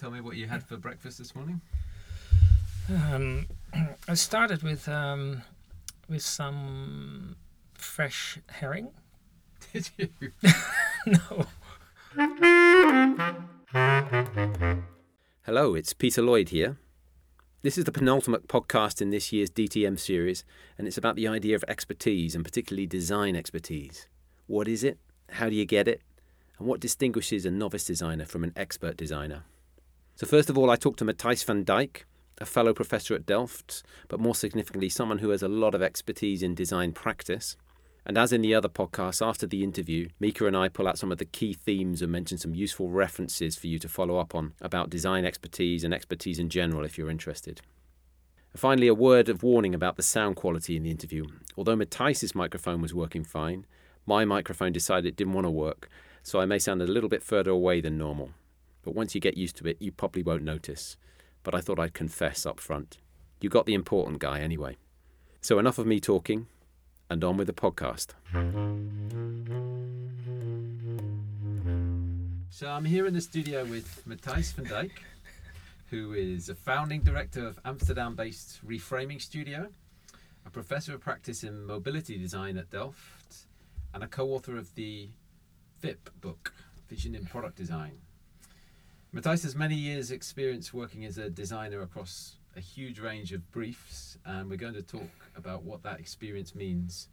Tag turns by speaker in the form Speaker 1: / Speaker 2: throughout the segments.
Speaker 1: tell me what you had for breakfast this morning?
Speaker 2: Um, I started with um, with some fresh herring.
Speaker 1: Did you?
Speaker 2: no.
Speaker 3: Hello, it's Peter Lloyd here. This is the penultimate podcast in this year's DTM series, and it's about the idea of expertise and particularly design expertise. What is it? How do you get it? And what distinguishes a novice designer from an expert designer? So, first of all, I talked to Matthijs van Dijk, a fellow professor at Delft, but more significantly, someone who has a lot of expertise in design practice. And as in the other podcasts, after the interview, Mika and I pull out some of the key themes and mention some useful references for you to follow up on about design expertise and expertise in general if you're interested. Finally, a word of warning about the sound quality in the interview. Although Matthijs' microphone was working fine, my microphone decided it didn't want to work, so I may sound a little bit further away than normal. But once you get used to it, you probably won't notice. But I thought I'd confess up front. You got the important guy anyway. So enough of me talking, and on with the podcast.
Speaker 1: So I'm here in the studio with Matthijs van Dijk, who is a founding director of Amsterdam-based Reframing Studio, a professor of practice in mobility design at Delft, and a co-author of the VIP book, Vision in Product Design. Matthijs has many years' experience working as a designer across a huge range of briefs, and we're going to talk about what that experience means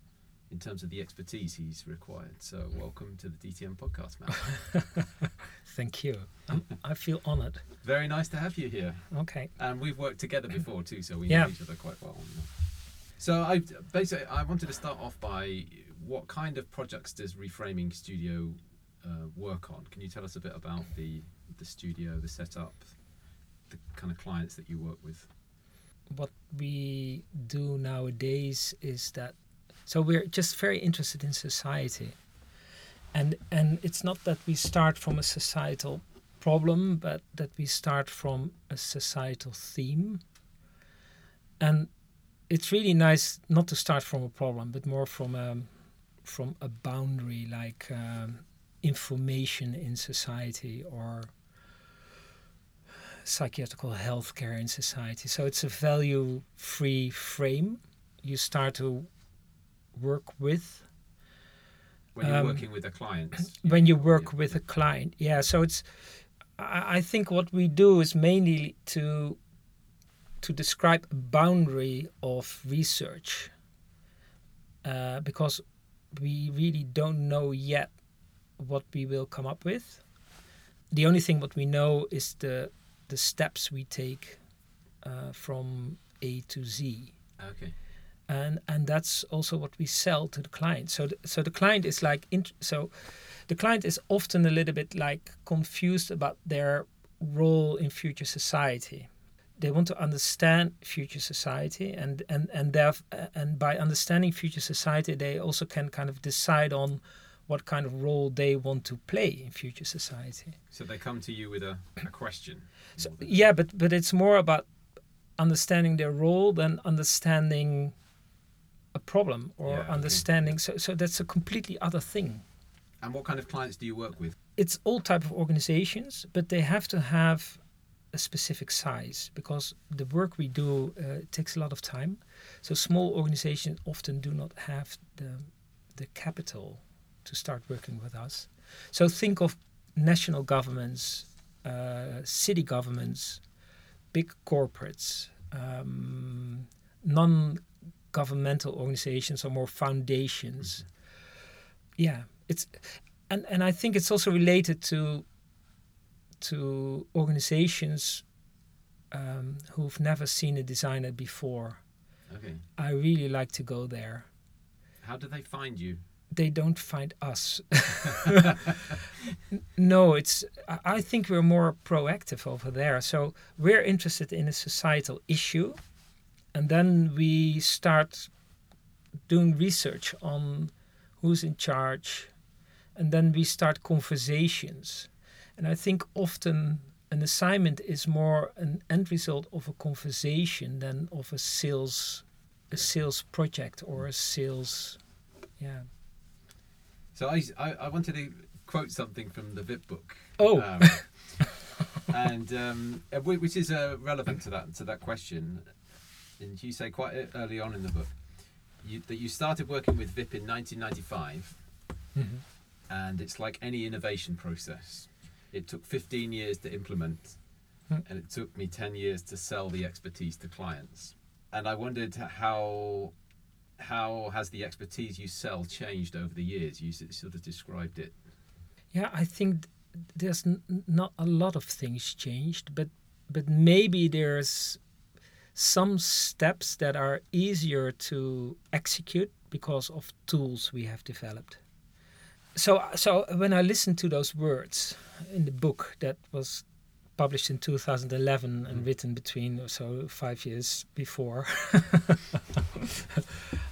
Speaker 1: in terms of the expertise he's required. So, welcome to the DTM podcast, Matt.
Speaker 2: Thank you. I'm, I feel honored.
Speaker 1: Very nice to have you here.
Speaker 2: Okay.
Speaker 1: And we've worked together before too, so we
Speaker 2: Yeah.
Speaker 1: know each other quite well. So, I basically I wanted to start off by what kind of projects does Reframing Studio uh, work on? Can you tell us a bit about the the studio, the setup, the kind of clients that you work with?
Speaker 2: What we do nowadays is that so we're just very interested in society. And and it's not that we start from a societal problem, but that we start from a societal theme. And it's really nice not to start from a problem, but more from a from a boundary like um, information in society or psychiatrical healthcare in society. So it's a value free frame you start to work with
Speaker 1: When you're
Speaker 2: Um,
Speaker 1: working with a client.
Speaker 2: when you work with a client. Yeah, so it's I, I think what we do is mainly to to describe a boundary of research uh, because we really don't know yet what we will come up with. The only thing what we know is the the steps we take uh, from A to Z.
Speaker 1: Okay.
Speaker 2: and and that's also what we sell to the client. So the, so the client is like int- so the client is often a little bit like confused about their role in future society. They want to understand future society and and and and by understanding future society they also can kind of decide on what kind of role they want to play in future society
Speaker 1: So they come to you with a, a question.
Speaker 2: so, yeah, but but it's more about understanding their role than understanding a problem or
Speaker 1: Yeah, okay.
Speaker 2: understanding. So so that's a completely other thing.
Speaker 1: And what kind of clients do you work with?
Speaker 2: It's all type of organizations, but they have to have a specific size because the work we do uh, takes a lot of time. So small organizations often do not have the the capital to start working with us. So think of national governments, uh, city governments, big corporates, um, non-governmental organizations or more foundations. Yeah, it's and and I think it's also related to to organizations um, who've never seen a designer before.
Speaker 1: Okay.
Speaker 2: I really like to go there.
Speaker 1: How do they find you?
Speaker 2: They don't find us. No, it's. I- think we're more proactive over there. So we're interested in a societal issue, and then we start doing research on who's in charge, and then we start conversations. And I think often an assignment is more an end result of a conversation than of a sales, a sales project or a sales. Yeah.
Speaker 1: So I, I, I wanted to quote something from the VIP book.
Speaker 2: Oh.
Speaker 1: Um,
Speaker 3: and um, uh, which is uh, relevant to that to that question. And you say quite e- early on in the book you, that you started working with VIP in 1995,
Speaker 2: Mhm.
Speaker 3: and it's like any innovation process. It took 15 years to implement,
Speaker 2: Hmm.
Speaker 3: and it took me 10 years to sell the expertise to clients. And I wondered how how has the expertise you sell changed over the years? You sort of described it.
Speaker 2: Yeah, I think there's not a lot of things changed, but but maybe there's some steps that are easier to execute because of tools we have developed. So so when I listened to those words in the book that was published in 2011 and
Speaker 3: Mm.
Speaker 2: written between so 5 years before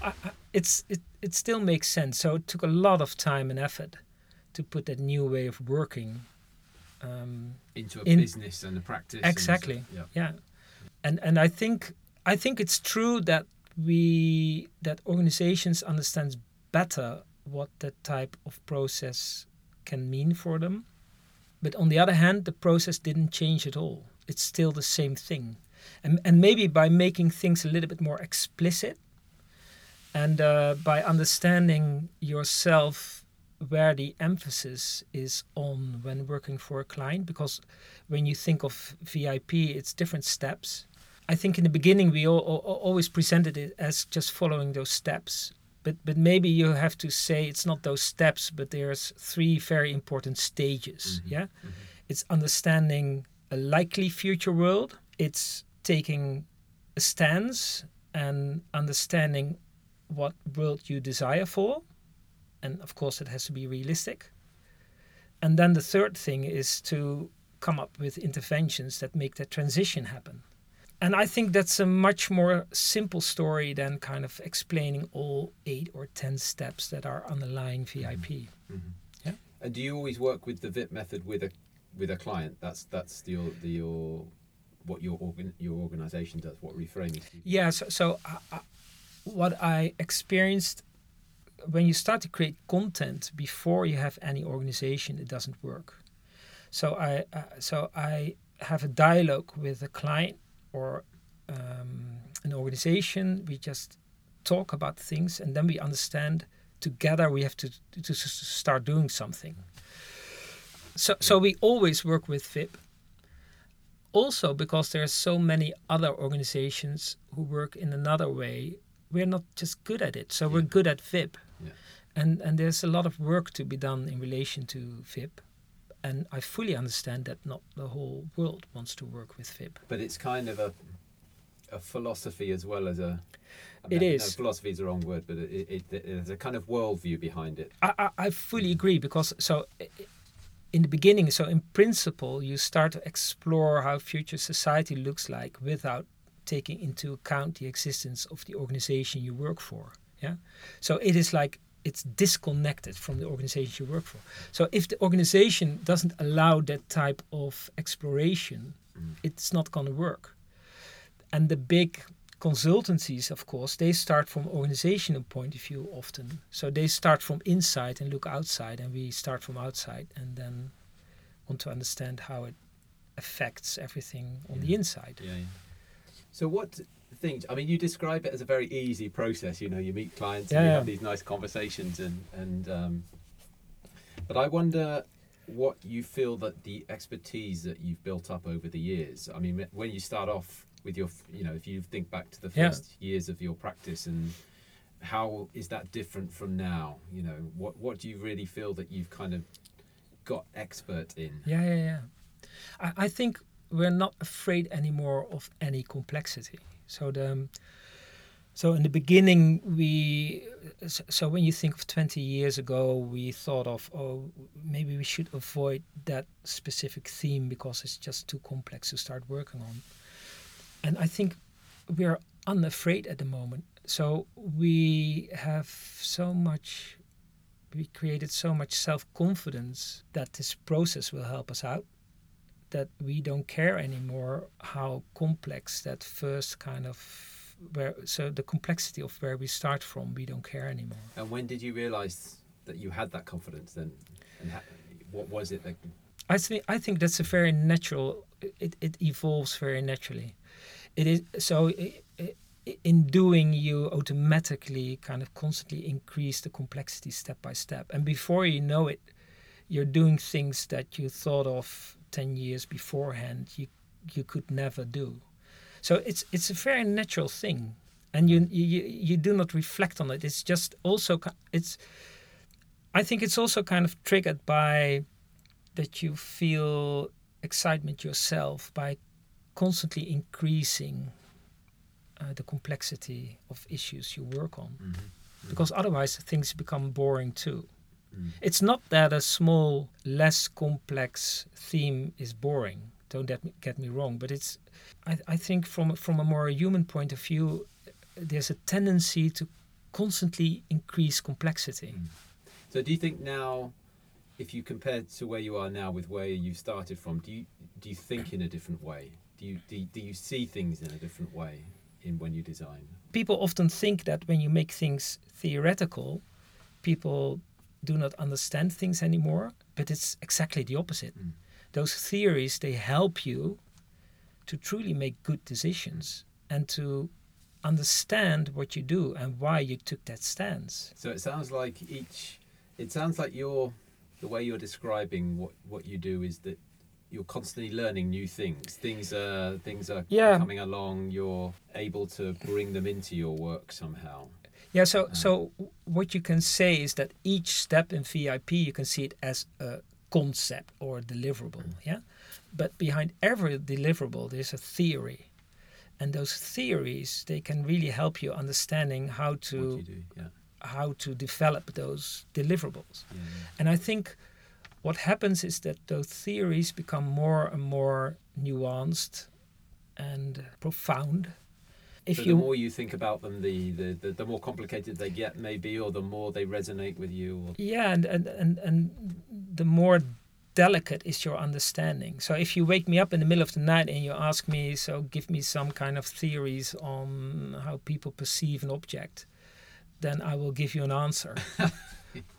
Speaker 2: I, I, it's it, it still makes sense so it took a lot of time and effort to put that new way of working. Um,
Speaker 3: into a
Speaker 2: In-
Speaker 3: business and a practice.
Speaker 2: Exactly.
Speaker 3: stuff. Yeah.
Speaker 2: yeah, and and I think I think it's true that we that organizations understands better what that type of process can mean for them, but on the other hand, the process didn't change at all. It's still the same thing, and and maybe by making things a little bit more explicit, and uh, by understanding yourself where the emphasis is on when working for a client because when you think of VIP it's different steps. I think in the beginning we all, all, always presented it as just following those steps but but maybe you have to say it's not those steps but there's three very important stages
Speaker 3: Mhm.
Speaker 2: yeah
Speaker 3: Mhm.
Speaker 2: it's understanding a likely future world it's taking a stance and understanding what world you desire for and of course it has to be realistic and then the third thing is to come up with interventions that make that transition happen and i think that's a much more simple story than kind of explaining all eight or ten steps that are underlying vip
Speaker 3: Mhm.
Speaker 2: Yeah.
Speaker 3: And do you always work with the VIP method with a with a client? That's that's the, your the your what your organ, your organization does. What reframing?
Speaker 2: Yeah, so, so I, I, what I experienced when you start to create content before you have any organization, it doesn't work. So I uh, so I have a dialogue with a client or um, an organization. We just talk about things, and then we understand together. We have to to, start doing something. So so we always work with VIP also because there are so many other organizations who work in another way we're not just good at it so we're good at vip
Speaker 3: Yeah.
Speaker 2: and and there's a lot of work to be done in relation to vip and i fully understand that not the whole world wants to work with vip
Speaker 3: But it's kind of a a philosophy as well as a. I
Speaker 2: It is.
Speaker 3: No, philosophy is the wrong word, but it, it, it, there's a kind of worldview behind it.
Speaker 2: I, I, I fully agree because so in the beginning so in principle you start to explore how future society looks like without taking into account the existence of the organization you work for yeah so it is like it's disconnected from the organization you work for so if the organization doesn't allow that type of exploration
Speaker 3: Mm.
Speaker 2: it's not going to work and the big consultancies of course they start from organizational point of view often so they start from inside and look outside and we start from outside and then want to understand how it affects everything on the inside
Speaker 3: Yeah. yeah. So what things? I mean, you describe it as a very easy process. You know, you meet clients and you
Speaker 2: yeah.
Speaker 3: have these nice conversations, and and. Um, but I wonder what you feel that the expertise that you've built up over the years. I mean, when you start off with your, you know, if you think back to the
Speaker 2: Yeah.
Speaker 3: first years of your practice and how is that different from now? You know, what what do you really feel that you've kind of got expert in?
Speaker 2: yeah yeah yeah I, I think we're not afraid anymore of any complexity so the um, so in the beginning we so, when you think of 20 years ago we thought of oh maybe we should avoid that specific theme because it's just too complex to start working on. And i think we're unafraid at the moment. So we have so much we created so much self-confidence that this process will help us out that we don't care anymore how complex that first kind of where so the complexity of where we start from we don't care anymore
Speaker 3: And when did you realise that you had that confidence then? And ha- what was it that
Speaker 2: I think I think that's a very natural. It, it evolves very naturally. It is so. i i in doing, you automatically kind of constantly increase the complexity step by step, and before you know it, you're doing things that you thought of ten years beforehand. You you could never do. So it's it's a very natural thing, and you you you do not reflect on it. It's just also it's. I think it's also kind of triggered by that you feel excitement yourself by constantly increasing uh, the complexity of issues you work on,
Speaker 3: Mm-hmm.
Speaker 2: because otherwise things become boring too.
Speaker 3: Mm.
Speaker 2: It's not that a small, less complex theme is boring. Don't get me, get me wrong, but it's. I, I think from from a more human point of view, there's a tendency to constantly increase complexity.
Speaker 3: Mm. So do you think now, if you compare to where you are now with where you started from, do you do you think in a different way? Do you do do you see things in a different way in when you design?
Speaker 2: People often think that when you make things theoretical, people do not understand things anymore, but it's exactly the opposite.
Speaker 3: Mm.
Speaker 2: Those theories they help you to truly make good decisions and to understand what you do and why you took that stance.
Speaker 3: So it sounds like each. It sounds like you're the way you're describing what what you do is that you're constantly learning new things. Things are things are
Speaker 2: Yeah.
Speaker 3: coming along. You're able to bring them into your work somehow.
Speaker 2: Yeah, so so what you can say is that each step in VIP you can see it as a concept or a deliverable, mm. yeah? But behind every deliverable there's a theory. And those theories they can really help you understanding how to
Speaker 3: do, yeah.
Speaker 2: how to develop those deliverables.
Speaker 3: yeah, yeah.
Speaker 2: And I think what happens is that those theories become more and more nuanced and profound. If
Speaker 3: so
Speaker 2: you
Speaker 3: the more you think about them, the, the, the, the more complicated they get, maybe, or the more they resonate with you. Or,
Speaker 2: Yeah, and, and, and, and the more delicate is your understanding. So if you wake me up in the middle of the night and you ask me, so give me some kind of theories on how people perceive an object, then I will give you an answer.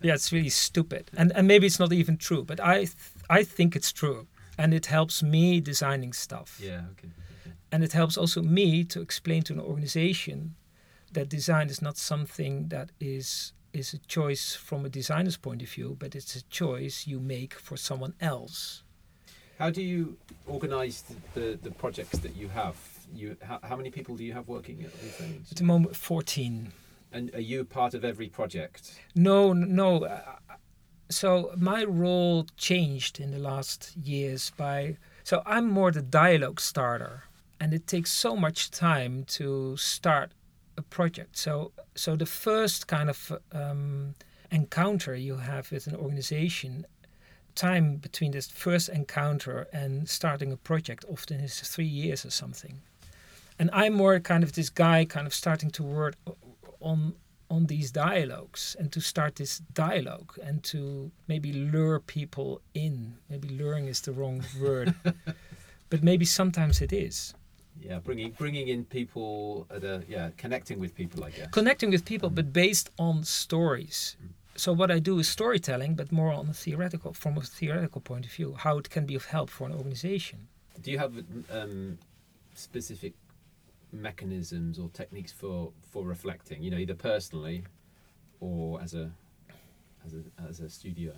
Speaker 2: yeah, it's really stupid. And, and maybe it's not even true, but I, th- I think it's true. And it helps me designing stuff.
Speaker 3: yeah, okay.
Speaker 2: And it helps also me to explain to an organization that design is not something that is is a choice from a designer's point of view, but it's a choice you make for someone else.
Speaker 3: How do you organise the, the, the projects that you have? You how, how many people do you have working at Reframes?
Speaker 2: At the moment, 14.
Speaker 3: And are you part of every project?
Speaker 2: No, no. Uh, so my role changed in the last years by. So I'm more the dialogue starter, and it takes so much time to start a project. So so the first kind of um, encounter you have with an organization, time between this first encounter and starting a project often is three years or something. And I'm more kind of this guy, kind of starting to work on on these dialogues and to start this dialogue and to maybe lure people in. Maybe luring is the wrong word, but maybe sometimes it is.
Speaker 3: Yeah, bringing bringing in people at a yeah, connecting with people, I guess.
Speaker 2: Connecting with people, but based on stories. So what I do is storytelling, but more on a theoretical, from a theoretical point of view, how it can be of help for an organization.
Speaker 3: Do you have um, specific mechanisms or techniques for for reflecting? You know, either personally or as a as a as a studio.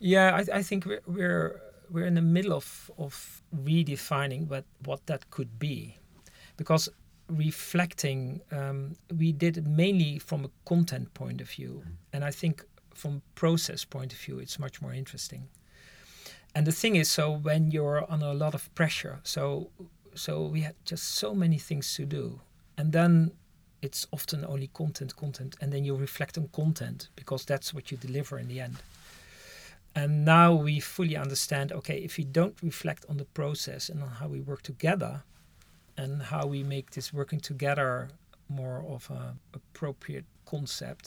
Speaker 2: Yeah, I, I think we're, we're we're in the middle of of redefining what what that could be, because reflecting um, we did it mainly from a content point of view, and I think from process point of view it's much more interesting. And the thing is, so when you're under a lot of pressure, so so we had just so many things to do, and then it's often only content, content, and then you reflect on content because that's what you deliver in the end. And now we fully understand okay, if we don't reflect on the process and on how we work together and how we make this working together more of a appropriate concept,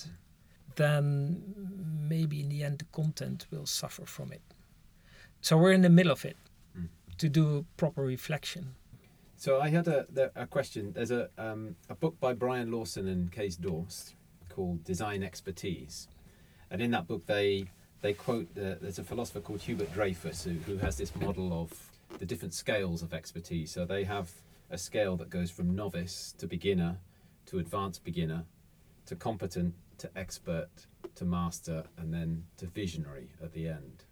Speaker 2: then maybe in the end the content will suffer from it. So we're in the middle of it
Speaker 3: Mm.
Speaker 2: to do proper reflection.
Speaker 3: So I had a the, a question. There's a um, a book by Brian Lawson and Kees Dorst called Design Expertise, and in that book they they quote uh, there's a philosopher called Hubert Dreyfus who, who has this model of the different scales of expertise. So they have a scale that goes from novice to beginner to advanced beginner to competent to expert to master and then to visionary at the end.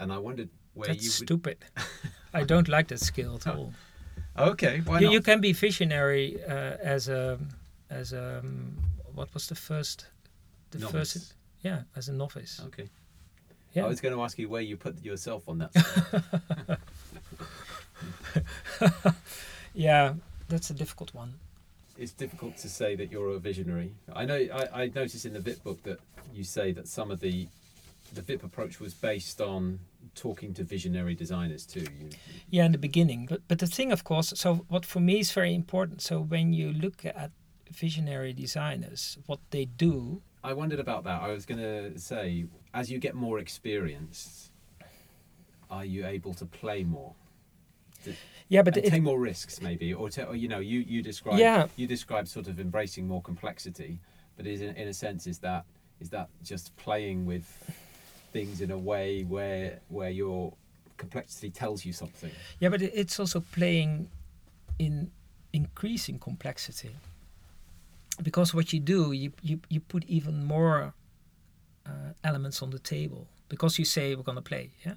Speaker 3: And I wondered where
Speaker 2: That's
Speaker 3: you would.
Speaker 2: stupid. I don't like that skill at all.
Speaker 3: Okay, why
Speaker 2: You,
Speaker 3: not?
Speaker 2: you can be visionary uh, as a as a um, what was the first the
Speaker 3: Novice.
Speaker 2: first yeah as a novice.
Speaker 3: Okay.
Speaker 2: Yeah.
Speaker 3: I was going to ask you where you put yourself on that.
Speaker 2: Yeah, that's a difficult one.
Speaker 3: it's difficult to say that you're a visionary. I know. I, I noticed in the VIP book that you say that some of the the VIP approach was based on talking to visionary designers too. You,
Speaker 2: Yeah, in the beginning. But but the thing, of course, so what for me is very important. So when you look at visionary designers, what they do,
Speaker 3: I wondered about that. I was going to say, as you get more experienced, are you able to play more?
Speaker 2: yeah, but it,
Speaker 3: take more risks maybe or, to, or you know you you describe
Speaker 2: Yeah.
Speaker 3: you describe sort of embracing more complexity but is in, in a sense is that is that just playing with things in a way where where your complexity tells you something
Speaker 2: yeah, but it's also playing in increasing complexity. Because what you do, you you, you put even more uh, elements on the table. Because you say we're gonna play, yeah.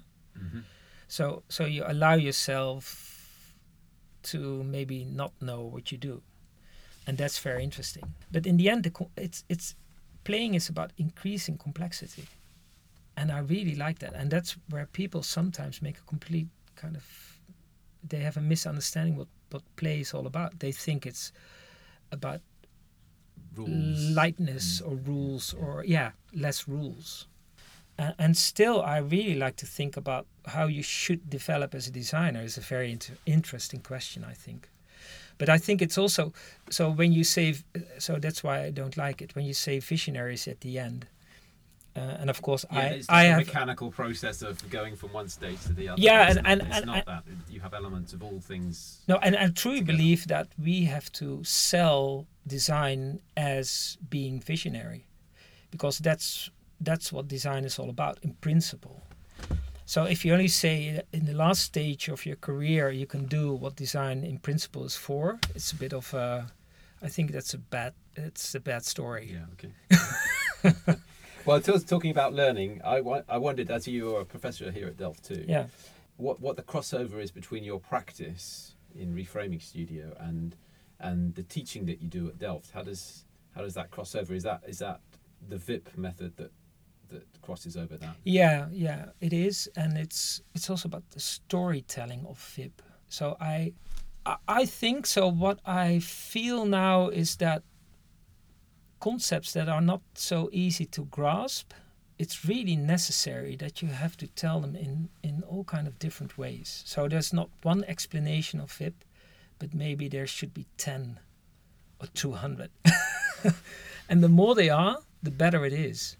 Speaker 2: So so you allow yourself to maybe not know what you do, and that's very interesting. But in the end, the co- it's it's playing is about increasing complexity, and I really like that. And that's where people sometimes make a complete kind of they have a misunderstanding what what play is all about. They think it's about
Speaker 3: rules.
Speaker 2: lightness or rules or yeah less rules. Uh, and still i really like to think about how you should develop as a designer is a very inter- interesting question i think. But i think it's also so when you say so that's why i don't like it when you say visionaries at the end uh, and of course
Speaker 3: yeah,
Speaker 2: i
Speaker 3: it's
Speaker 2: i
Speaker 3: the
Speaker 2: have
Speaker 3: mechanical process of going from one stage to the other
Speaker 2: Yeah, and- and-
Speaker 3: it's
Speaker 2: and-
Speaker 3: not
Speaker 2: and-
Speaker 3: that you have elements of all things
Speaker 2: No, and I truly
Speaker 3: together.
Speaker 2: believe that we have to sell design as being visionary, because that's that's what design is all about in principle. So if you only say in the last stage of your career you can do what design in principle is for, it's a bit of a. I think that's a bad. It's a bad story.
Speaker 3: Yeah, okay. well, t- talking about learning, I, I wondered, as you are a professor here at Delft too,
Speaker 2: Yeah.
Speaker 3: what, what the crossover is between your practice in Reframing Studio and and the teaching that you do at Delft. How does how does that crossover? Is that is that the VIP method that that crosses over that?
Speaker 2: Yeah, yeah, it is, and it's it's also about the storytelling of VIP. So I- I think so. What I feel now is that concepts that are not so easy to grasp, it's really necessary that you have to tell them in in all kind of different ways. So there's not one explanation of VIP, but maybe there should be ten or two hundred, and the more they are, the better it is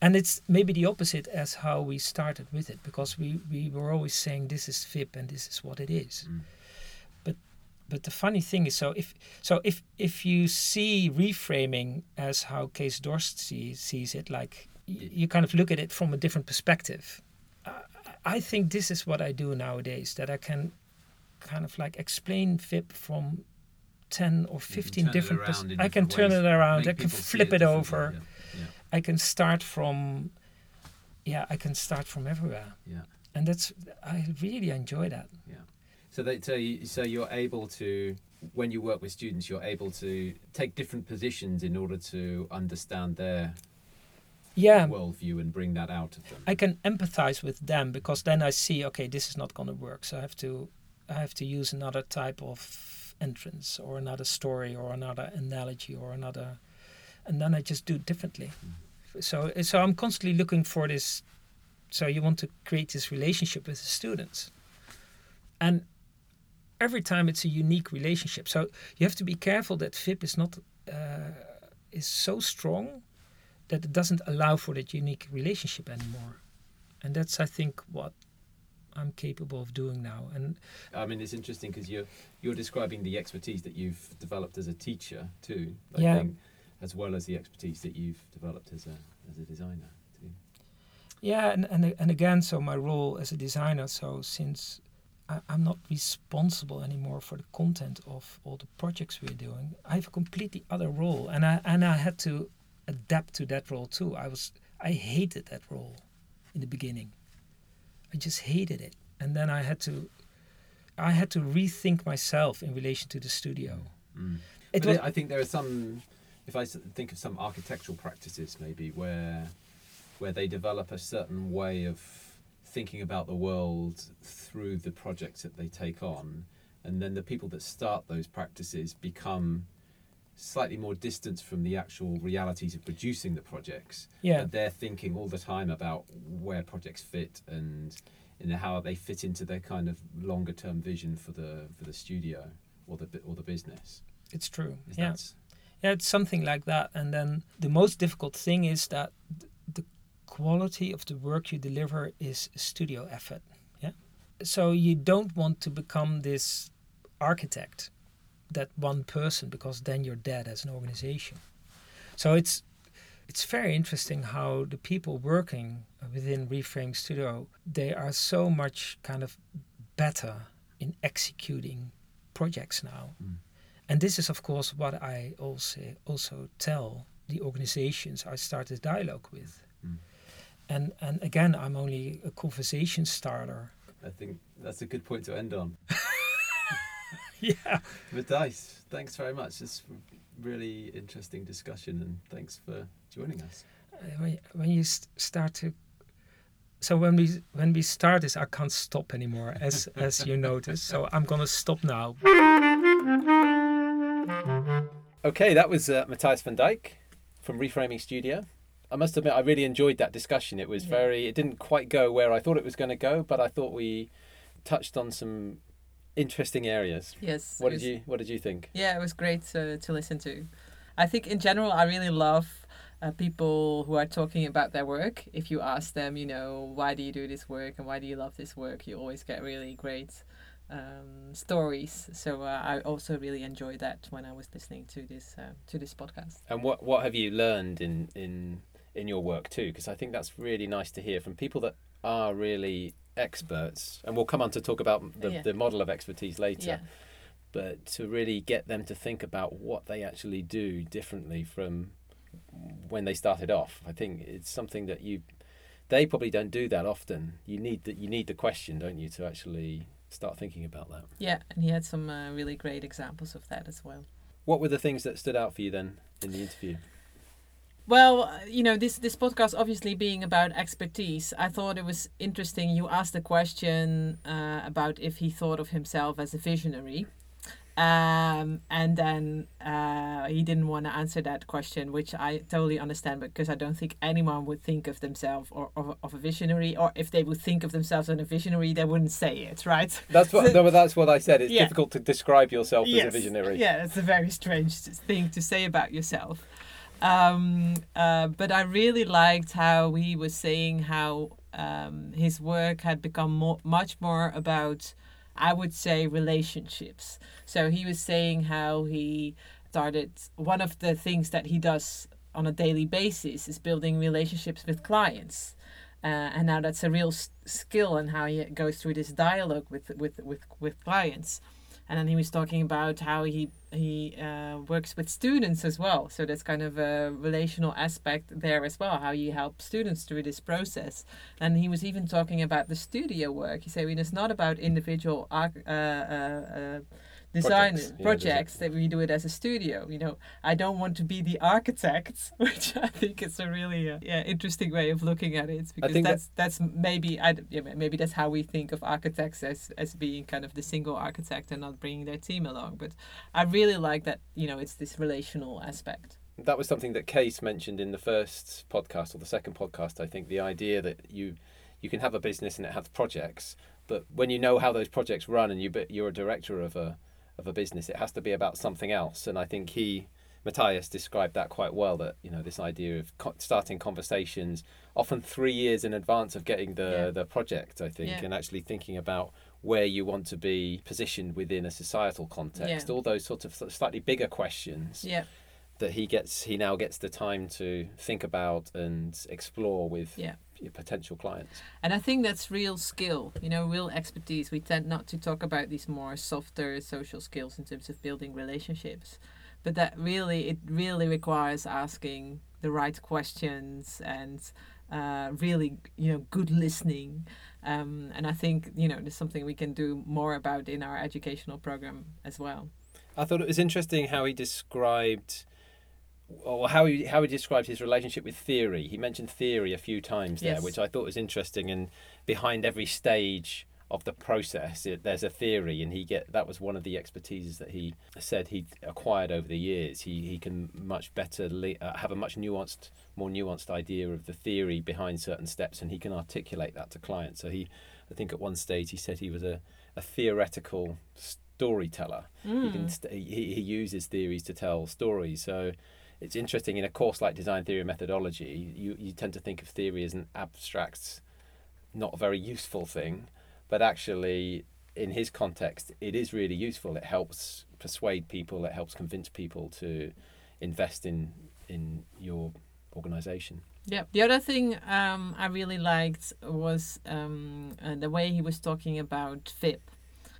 Speaker 2: and it's maybe the opposite as how we started with it because we, we were always saying this is VIP and this is what it is.
Speaker 3: Mm.
Speaker 2: But the funny thing is so if so if if you see reframing as how Kees Dorst see, sees it like y- you kind of look at it from a different perspective. I- I think this is what I do nowadays that I can kind of like explain VIP from 10 or 15 different pers-
Speaker 3: in
Speaker 2: I can
Speaker 3: different
Speaker 2: turn
Speaker 3: ways,
Speaker 2: it around I can flip it
Speaker 3: differently,
Speaker 2: over.
Speaker 3: Yeah,
Speaker 2: I can start from, yeah, I can start from everywhere,
Speaker 3: yeah.
Speaker 2: and that's I really enjoy that.
Speaker 3: So they so, you, so you're able to when you work with students, you're able to take different positions in order to understand their
Speaker 2: Yeah,
Speaker 3: worldview and bring that out of them.
Speaker 2: I can empathize with them because then I see, okay, this is not going to work, so I have to, I have to use another type of entrance or another story or another analogy or another, and then I just do it differently. Mm. So so I'm constantly looking for this. So you want to create this relationship with the students, and every time it's a unique relationship. So you have to be careful that VIP is not uh, is so strong that it doesn't allow for that unique relationship anymore. And that's, I think, what I'm capable of doing now. And
Speaker 3: I mean, it's interesting because you're you're describing the expertise that you've developed as a teacher too. I
Speaker 2: Yeah.
Speaker 3: think, as well as the expertise that you've developed as a as a designer too.
Speaker 2: Yeah, and, and and again, so my role as a designer. So since I, I'm not responsible anymore for the content of all the projects we're doing, I have a completely other role, and I and I had to adapt to that role too. I was I hated that role in the beginning. I just hated it, and then I had to I had to rethink myself in relation to the studio.
Speaker 1: Mm.
Speaker 2: It was,
Speaker 1: I think there are some. If I think of some architectural practices, maybe where where they develop a certain way of thinking about the world through the projects that they take on, and then the people that start those practices become slightly more distant from the actual realities of producing the projects.
Speaker 2: yeah,
Speaker 1: But they're thinking all the time about where projects fit and you know how they fit into their kind of longer term vision for the for the studio or the or the business.
Speaker 2: it's true.
Speaker 1: Is
Speaker 2: yeah. Yeah, it's something like that. And then the most difficult thing is that quality of the work you deliver is studio effort. Yeah. So you don't want to become this architect, that one person, because then you're dead as an organization. So it's it's very interesting how the people working within Reframe Studio they are so much kind of better in executing projects now.
Speaker 1: Mm.
Speaker 2: And this is, of course, what I also also tell the organizations I start this dialogue with.
Speaker 1: Mm.
Speaker 2: And and again, I'm only a conversation starter.
Speaker 1: I think that's a good point to end on.
Speaker 2: yeah.
Speaker 1: Matthijs, thanks very much. It's a really interesting discussion, and thanks for joining us.
Speaker 2: When, when you start to, so when we when we start this, I can't stop anymore, as as you notice. So I'm gonna stop now.
Speaker 3: Okay, that was uh, Matthijs van Dijk from Reframing Studio. I must admit, I really enjoyed that discussion. It was
Speaker 2: Yeah.
Speaker 3: very, it didn't quite go where I thought it was going to go, but I thought we touched on some interesting areas.
Speaker 4: Yes.
Speaker 3: What
Speaker 4: it
Speaker 3: did
Speaker 4: was-
Speaker 3: you What did you think?
Speaker 4: Yeah, it was great to, to listen to. I think in general, I really love uh, people who are talking about their work. If you ask them, you know, why do you do this work and why do you love this work, you always get really great um, stories. So uh, I also really enjoyed that when I was listening to this uh, to this podcast.
Speaker 3: And what what have you learned in in in your work too? Because I think that's really nice to hear from people that are really experts. And we'll come on to talk about the,
Speaker 4: Yeah.
Speaker 3: the model of expertise later.
Speaker 4: Yeah.
Speaker 3: But to really get them to think about what they actually do differently from when they started off, I think it's something that you they probably don't do that often. You need that you need the question, don't you, to actually start thinking about that.
Speaker 4: Yeah, and he had some uh, really great examples of that as well.
Speaker 3: What were the things that stood out for you then in the interview?
Speaker 4: Well, you know, this this podcast obviously being about expertise, I thought it was interesting. You asked the question uh, about if he thought of himself as a visionary, um, and then uh, he didn't want to answer that question, which I totally understand because I don't think anyone would think of themselves or of, of a visionary, or if they would think of themselves as a visionary, they wouldn't say it, right?
Speaker 3: That's what no, that's what I said. It's
Speaker 4: Yeah.
Speaker 3: difficult to describe yourself as a visionary.
Speaker 4: Yeah, it's a very strange thing to say about yourself. Um, uh, but I really liked how he was saying how um, his work had become more, much more about, I would say, relationships. So he was saying how he started, one of the things that he does on a daily basis is building relationships with clients. Uh, and now that's a real skill and how he goes through this dialogue with, with, with, with clients and then he was talking about how he he uh, works with students as well. So that's kind of a relational aspect there as well how you help students through this process. And he was even talking about the studio work. He said I mean, it's not about individual uh, uh, uh, design
Speaker 3: Projects,
Speaker 4: projects,
Speaker 3: yeah,
Speaker 4: that we do it as a studio you know. I don't want to be the architect which i think is a really uh, yeah interesting way of looking at it because
Speaker 3: think that-
Speaker 4: that's that's maybe I, yeah, maybe that's how we think of architects as as being kind of the single architect and not bringing their team along but i really like that you know it's this relational aspect.
Speaker 3: That was something that Kees mentioned in the first podcast or the second podcast. I think the idea that you you can have a business and it has projects, but when you know how those projects run and you but you're a director of a of a business, it has to be about something else. And I think he Matthijs described that quite well. That you know this idea of co- starting conversations often three years in advance of getting the
Speaker 4: Yeah.
Speaker 3: the project. I think
Speaker 4: Yeah.
Speaker 3: and actually thinking about where you want to be positioned within a societal context.
Speaker 4: Yeah.
Speaker 3: All those sort of slightly bigger questions
Speaker 4: yeah
Speaker 3: that he gets he now gets the time to think about and explore with
Speaker 4: Yeah.
Speaker 3: Your potential clients.
Speaker 4: And I think that's real skill, you know, real expertise. We tend not to talk about these more softer social skills in terms of building relationships. But that really, it really requires asking the right questions and uh, really, you know, good listening. Um, and I think, you know, there's something we can do more about in our educational program as well.
Speaker 3: I thought it was interesting how he described or how he how he described his relationship with theory. He mentioned theory a few times there,
Speaker 4: Yes.
Speaker 3: which I thought was interesting. And behind every stage of the process, it, there's a theory, and he get that was one of the expertises that he said he acquired over the years. He he can much better le- uh, have a much nuanced, more nuanced idea of the theory behind certain steps, and he can articulate that to clients. So he, I think at one stage he said he was a, a theoretical storyteller. He can st- he, he uses theories to tell stories. So it's interesting in a course like design theory and methodology, you, you tend to think of theory as an abstract, not a very useful thing, but actually in his context, it is really useful. It helps persuade people. It helps convince people to invest in in your organization.
Speaker 4: Yeah. The other thing um, I really liked was um, uh, the way he was talking about VIP,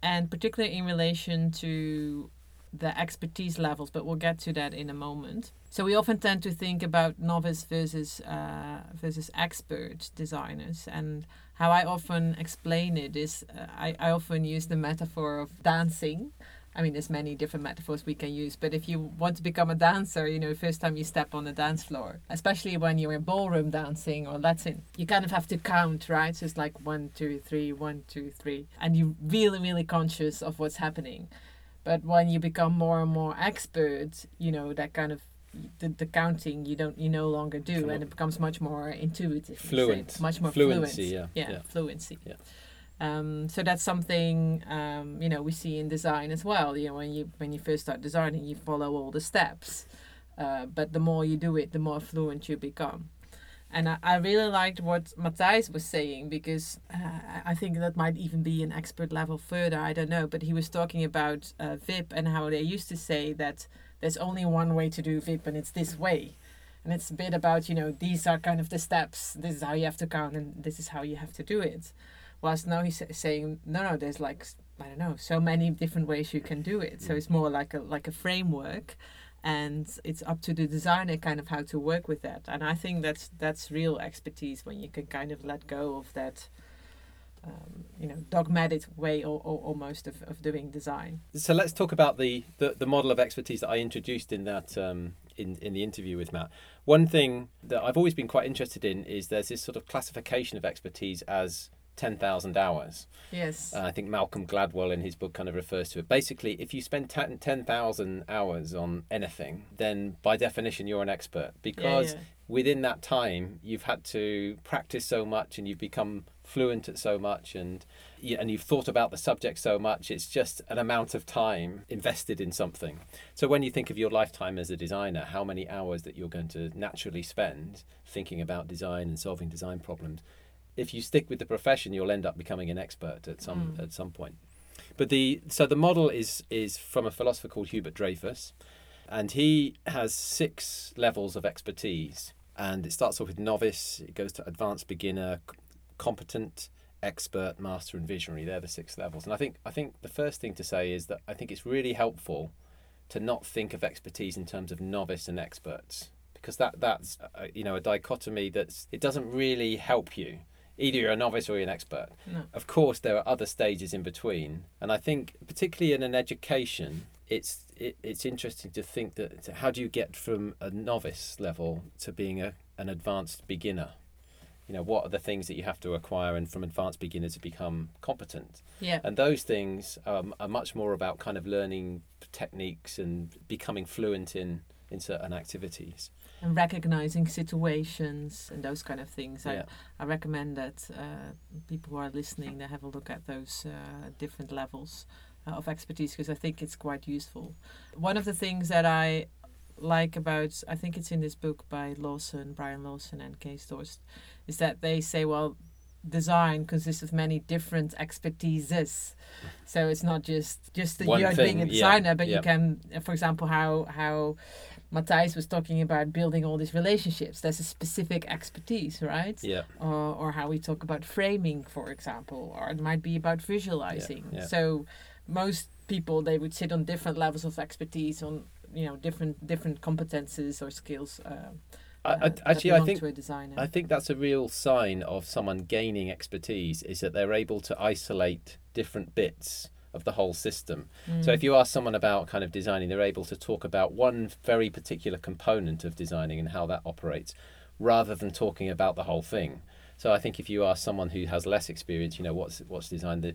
Speaker 4: and particularly in relation to the expertise levels. But we'll get to that in a moment. So we often tend to think about novice versus uh, versus expert designers, and how I often explain it is uh, I, I often use the metaphor of dancing. I mean, there's many different metaphors we can use, but if you want to become a dancer, you know, first time you step on the dance floor, especially when you're in ballroom dancing or Latin, you kind of have to count, right? So it's like one, two, three, one, two, three, and you're really, really conscious of what's happening. But when you become more and more expert, you know, that kind of the, the counting you don't you no longer do and it becomes much more intuitive you say. Much more
Speaker 3: Fluency,
Speaker 4: fluent
Speaker 3: yeah,
Speaker 4: yeah,
Speaker 3: yeah.
Speaker 4: fluency
Speaker 3: Yeah.
Speaker 4: um, so that's something um, you know we see in design as well. You know when you when you first start designing, you follow all the steps, uh, but the more you do it, the more fluent you become. And I, I really liked what Matthijs was saying because uh, I think that might even be an expert level further. I don't know, but he was talking about uh, VIP and how they used to say that there's only one way to do VIP and it's this way. And it's a bit about, you know, these are kind of the steps. This is how you have to count and this is how you have to do it. Whilst now he's saying, no, no, there's like, I don't know, so many different ways you can do it. So it's more like a, like a framework and it's up to the designer kind of how to work with that. And I think that's, that's real expertise when you can kind of let go of that, um, you know, dogmatic way or, or almost of, of doing design.
Speaker 3: So let's talk about the, the, the model of expertise that I introduced in that um, in, in the interview with Matt. One thing that I've always been quite interested in is there's this sort of classification of expertise as 10,000 hours.
Speaker 4: Yes.
Speaker 3: Uh, I think Malcolm Gladwell in his book kind of refers to it. Basically, if you spend 10 10,000 hours on anything, then by definition you're an expert because
Speaker 4: yeah.
Speaker 3: within that time you've had to practice so much and you've become fluent at so much and and you've thought about the subject so much it's just an amount of time invested in something so when you think of your lifetime as a designer how many hours that you're going to naturally spend thinking about design and solving design problems if you stick with the profession you'll end up becoming an expert at some at some point. But the so the model is is from a philosopher called Hubert Dreyfus and he has six levels of expertise and it starts off with novice it goes to advanced beginner competent expert master and visionary. They're the six levels. And i think i think the first thing to say is that i think it's really helpful to not think of expertise in terms of novice and experts because that that's uh, you know a dichotomy that's it doesn't really help you either you're a novice or you're an expert
Speaker 4: No.
Speaker 3: of course there are other stages in between and i think particularly in an education it's it, it's interesting to think that how do you get from a novice level to being a, an advanced beginner you know what are the things that you have to acquire and from advanced beginner to become competent
Speaker 4: yeah.
Speaker 3: and those things um, are much more about kind of learning techniques and becoming fluent in in certain activities
Speaker 4: and recognizing situations and those kind of things.
Speaker 3: Yeah.
Speaker 4: I, I recommend that uh, people who are listening they have a look at those uh, different levels uh, of expertise because I think it's quite useful. One of the things that I like about I think it's in this book by Lawson, Brian Lawson and Kees Dorst, is that they say well design consists of many different expertises so it's not just just that you're being a
Speaker 3: thing, yeah,
Speaker 4: designer but
Speaker 3: yeah.
Speaker 4: you can for example how how Matthijs was talking about building all these relationships. There's a specific expertise, right?
Speaker 3: Yeah.
Speaker 4: Or, or how we talk about framing, for example, or it might be about visualizing.
Speaker 3: yeah.
Speaker 4: So most people they would sit on different levels of expertise on you know different different competences or skills. Uh,
Speaker 3: I,
Speaker 4: uh,
Speaker 3: I, actually, I think
Speaker 4: to a designer.
Speaker 3: I think that's a real sign of someone gaining expertise is that they're able to isolate different bits of the whole system. So
Speaker 4: Mm.
Speaker 3: if you ask someone about kind of designing, they're able to talk about one very particular component of designing and how that operates rather than talking about the whole thing. So I think if you ask someone who has less experience, you know, what's what's designed the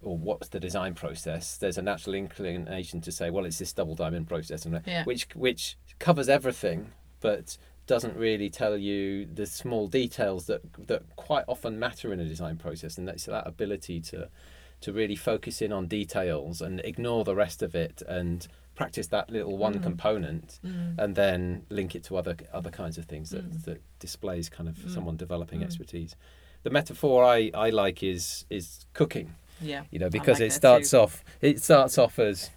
Speaker 3: or what's the design process, there's a natural inclination to say, well, it's this double diamond process, and
Speaker 4: Yeah.
Speaker 3: which which covers everything, but doesn't really tell you the small details that that quite often matter in a design process, and that's that ability to to really focus in on details and ignore the rest of it and practice that little one
Speaker 4: Mm.
Speaker 3: component
Speaker 4: Mm.
Speaker 3: and then link it to other other kinds of things that,
Speaker 4: Mm.
Speaker 3: that displays kind of
Speaker 4: Mm.
Speaker 3: someone developing
Speaker 4: Mm.
Speaker 3: expertise. The metaphor I, I like is is cooking
Speaker 4: yeah.
Speaker 3: you know because
Speaker 4: like
Speaker 3: it starts
Speaker 4: too.
Speaker 3: off it starts off as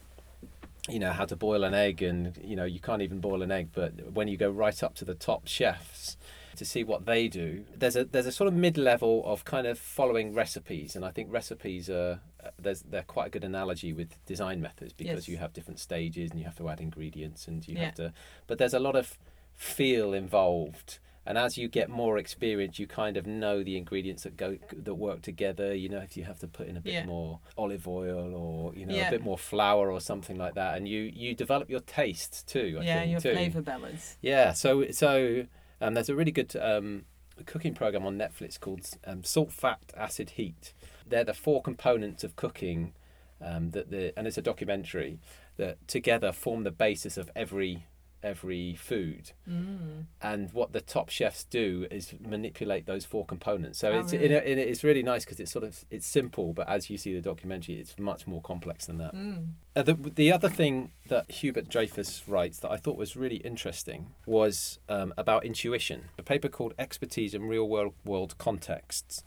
Speaker 3: you know how to boil an egg and you know you can't even boil an egg but when you go right up to the top chefs to see what they do there's a there's a sort of mid-level of kind of following recipes and i think recipes are uh, there's they're quite a good analogy with design methods because
Speaker 4: Yes.
Speaker 3: you have different stages and you have to add ingredients and you
Speaker 4: Yeah.
Speaker 3: have to but there's a lot of feel involved and as you get more experience you kind of know the ingredients that go that work together you know if you have to put in a bit
Speaker 4: Yeah.
Speaker 3: more olive oil or you know
Speaker 4: Yeah.
Speaker 3: a bit more flour or something like that and you you develop your taste too I
Speaker 4: yeah,
Speaker 3: think,
Speaker 4: your
Speaker 3: too.
Speaker 4: flavor balance.
Speaker 3: yeah so so um, there's a really good um, cooking program on Netflix called um, Salt Fat Acid Heat. They're the four components of cooking um, that the and it's a documentary that together form the basis of every every food
Speaker 4: Mm.
Speaker 3: and what the top chefs do is manipulate those four components. So
Speaker 4: Oh,
Speaker 3: it's
Speaker 4: really?
Speaker 3: in a, in a, it's really nice because it's sort of it's simple, but as you see the documentary, it's much more complex than that.
Speaker 4: Mm.
Speaker 3: Uh, the the other thing that Hubert Dreyfus writes that I thought was really interesting was um, about intuition. A paper called "Expertise in Real World World Contexts,"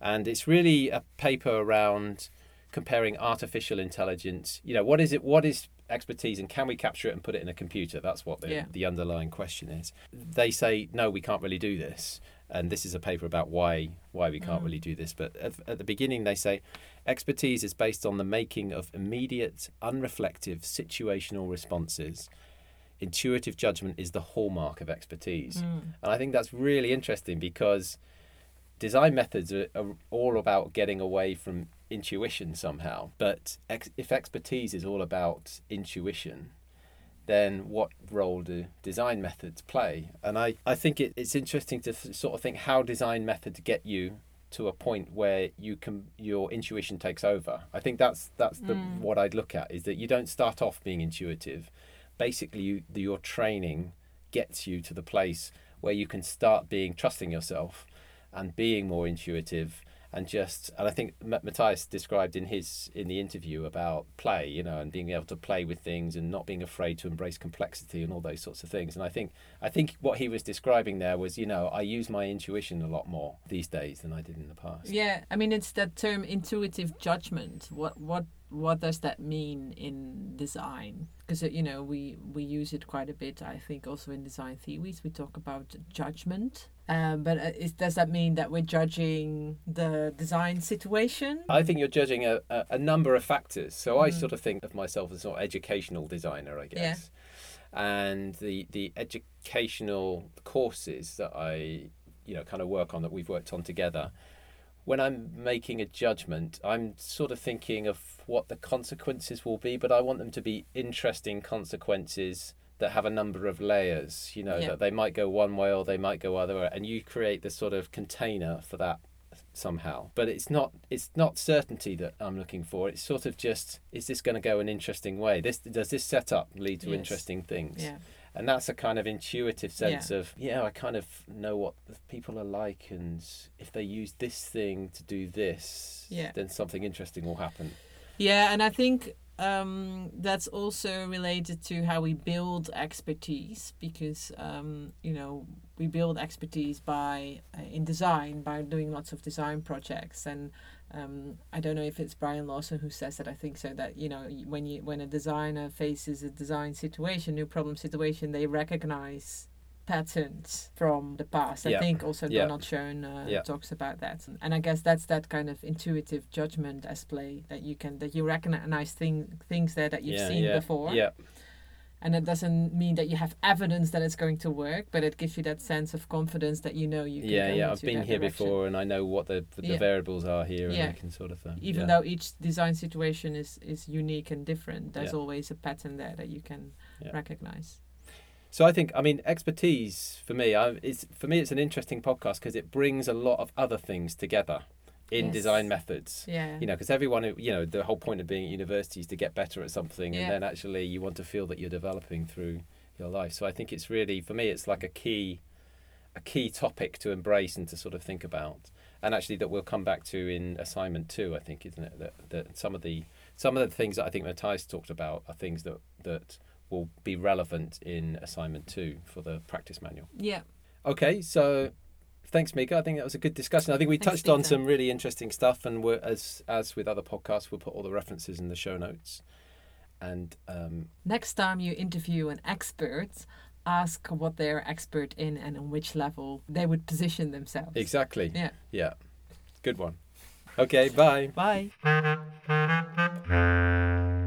Speaker 3: and it's really a paper around comparing artificial intelligence. You know, what is it? What is expertise, and can we capture it and put it in a computer? That's what the
Speaker 4: Yeah.
Speaker 3: the underlying question is. They say no, we can't really do this, and this is a paper about why why we can't
Speaker 4: Mm.
Speaker 3: really do this. But at, at the beginning, they say expertise is based on the making of immediate, unreflective, situational responses. Intuitive judgment is the hallmark of expertise.
Speaker 4: Mm.
Speaker 3: And I think that's really interesting because design methods are, are all about getting away from intuition somehow. But ex- if expertise is all about intuition, then what role do design methods play? And I, I think it, it's interesting to th- sort of think how design methods get you to a point where you can your intuition takes over. I think that's that's the
Speaker 4: Mm.
Speaker 3: what I'd look at is that you don't start off being intuitive. Basically, you, the, your training gets you to the place where you can start being trusting yourself and being more intuitive and just and I think Matthijs described in his in the interview about play you know and being able to play with things and not being afraid to embrace complexity and all those sorts of things and I think I think what he was describing there was you know I use my intuition a lot more these days than I did in the past
Speaker 4: Yeah, I mean it's that term intuitive judgment. What what what does that mean in design? Because you know we we use it quite a bit. I think also in design theories we talk about judgment. Um, but uh, is, does that mean that we're judging the design situation?
Speaker 3: I think you're judging a, a, a number of factors. So I
Speaker 4: Mhm.
Speaker 3: sort of think of myself as an sort of educational designer, I guess. Yeah. And the the educational courses that I, you know, kind of work on that we've worked on together. When I'm making a judgment, I'm sort of thinking of what the consequences will be, but I want them to be interesting consequences that have a number of layers. You know,
Speaker 4: Yeah.
Speaker 3: that they might go one way or they might go other way, and you create the sort of container for that somehow but it's not it's not certainty that i'm looking for it's sort of just is this going to go an interesting way this does this setup lead to
Speaker 4: Yes.
Speaker 3: interesting things
Speaker 4: Yeah.
Speaker 3: And that's a kind of intuitive sense of yeah i kind of know what people are like and if they use this thing to do this
Speaker 4: Yeah.
Speaker 3: then something interesting will happen.
Speaker 4: Yeah, and I think um, that's also related to how we build expertise because um, you know we build expertise by uh, in design by doing lots of design projects. And um, I don't know if it's Brian Lawson who says that. I think so. That you know, when you when a designer faces a design situation, new problem situation, they recognize patterns from the past. I think also
Speaker 3: Yeah.
Speaker 4: Donald Schoen uh,
Speaker 3: Yeah.
Speaker 4: talks about that, and I guess that's that kind of intuitive judgment as play that you can that you recognize thing, things there that you've
Speaker 3: yeah,
Speaker 4: seen
Speaker 3: yeah,
Speaker 4: before,
Speaker 3: Yeah,
Speaker 4: and it doesn't mean that you have evidence that it's going to work, but it gives you that sense of confidence that you know you can.
Speaker 3: yeah, yeah. I've been here
Speaker 4: direction.
Speaker 3: before, and I know what the the
Speaker 4: Yeah.
Speaker 3: variables are here,
Speaker 4: Yeah.
Speaker 3: and I can sort of. Um,
Speaker 4: even
Speaker 3: yeah.
Speaker 4: though each design situation is is unique and different there's
Speaker 3: Yeah.
Speaker 4: always a pattern there that you can
Speaker 3: Yeah.
Speaker 4: recognize
Speaker 3: So I think, I mean, expertise for me, I, it's for me, it's an interesting podcast because it brings a lot of other things together in
Speaker 4: Yes.
Speaker 3: design methods.
Speaker 4: yeah
Speaker 3: You know, because everyone, who- you know, the whole point of being at university is to get better at something,
Speaker 4: Yeah.
Speaker 3: and then actually you want to feel that you're developing through your life. So I think it's really, for me, it's like a key, a key topic to embrace and to sort of think about, and actually that we'll come back to in assignment two. I think, isn't it? That, that some of the some of the things that I think Matthijs talked about are things that that will be relevant in assignment two for the practice manual.
Speaker 4: yeah
Speaker 3: Okay, so thanks, Mika. I think that was a good discussion. I think we
Speaker 4: Thanks,
Speaker 3: touched on some really interesting stuff, and we're, as as with other podcasts, we'll put all the references in the show notes. And um,
Speaker 4: next time you interview an expert ask what they're expert in and on which level they would position themselves
Speaker 3: exactly,
Speaker 4: yeah
Speaker 3: yeah, good one. Okay, bye.
Speaker 4: bye